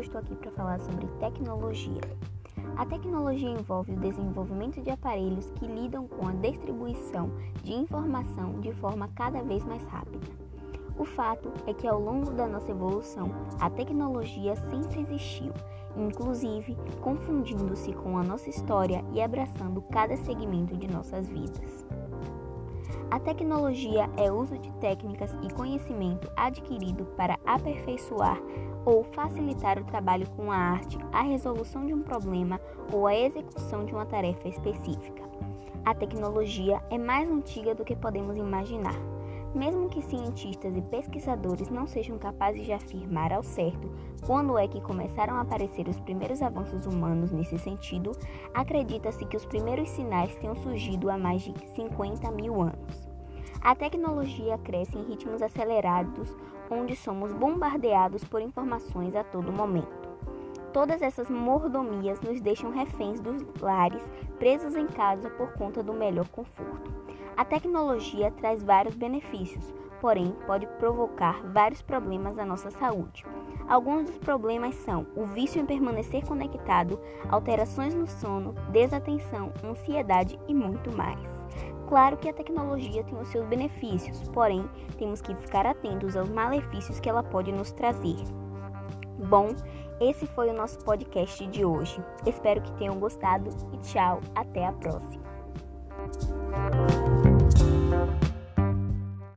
eu estou aqui para falar sobre tecnologia. A tecnologia envolve o desenvolvimento de aparelhos que lidam com a distribuição de informação de forma cada vez mais rápida. O fato é que ao longo da nossa evolução, a tecnologia sempre existiu, inclusive confundindo-se com a nossa história e abraçando cada segmento de nossas vidas. A tecnologia é uso de técnicas e conhecimento adquirido para aperfeiçoar ou facilitar o trabalho com a arte, a resolução de um problema ou a execução de uma tarefa específica. A tecnologia é mais antiga do que podemos imaginar. Mesmo que cientistas e pesquisadores não sejam capazes de afirmar ao certo quando é que começaram a aparecer os primeiros avanços humanos nesse sentido, acredita-se que os primeiros sinais tenham surgido há mais de 50 mil anos. A tecnologia cresce em ritmos acelerados, onde somos bombardeados por informações a todo momento. Todas essas mordomias nos deixam reféns dos lares, presos em casa por conta do melhor conforto. A tecnologia traz vários benefícios, porém pode provocar vários problemas à nossa saúde. Alguns dos problemas são o vício em permanecer conectado, alterações no sono, desatenção, ansiedade e muito mais. Claro que a tecnologia tem os seus benefícios, porém temos que ficar atentos aos malefícios que ela pode nos trazer. Bom, esse foi o nosso podcast de hoje. Espero que tenham gostado e tchau, até a próxima.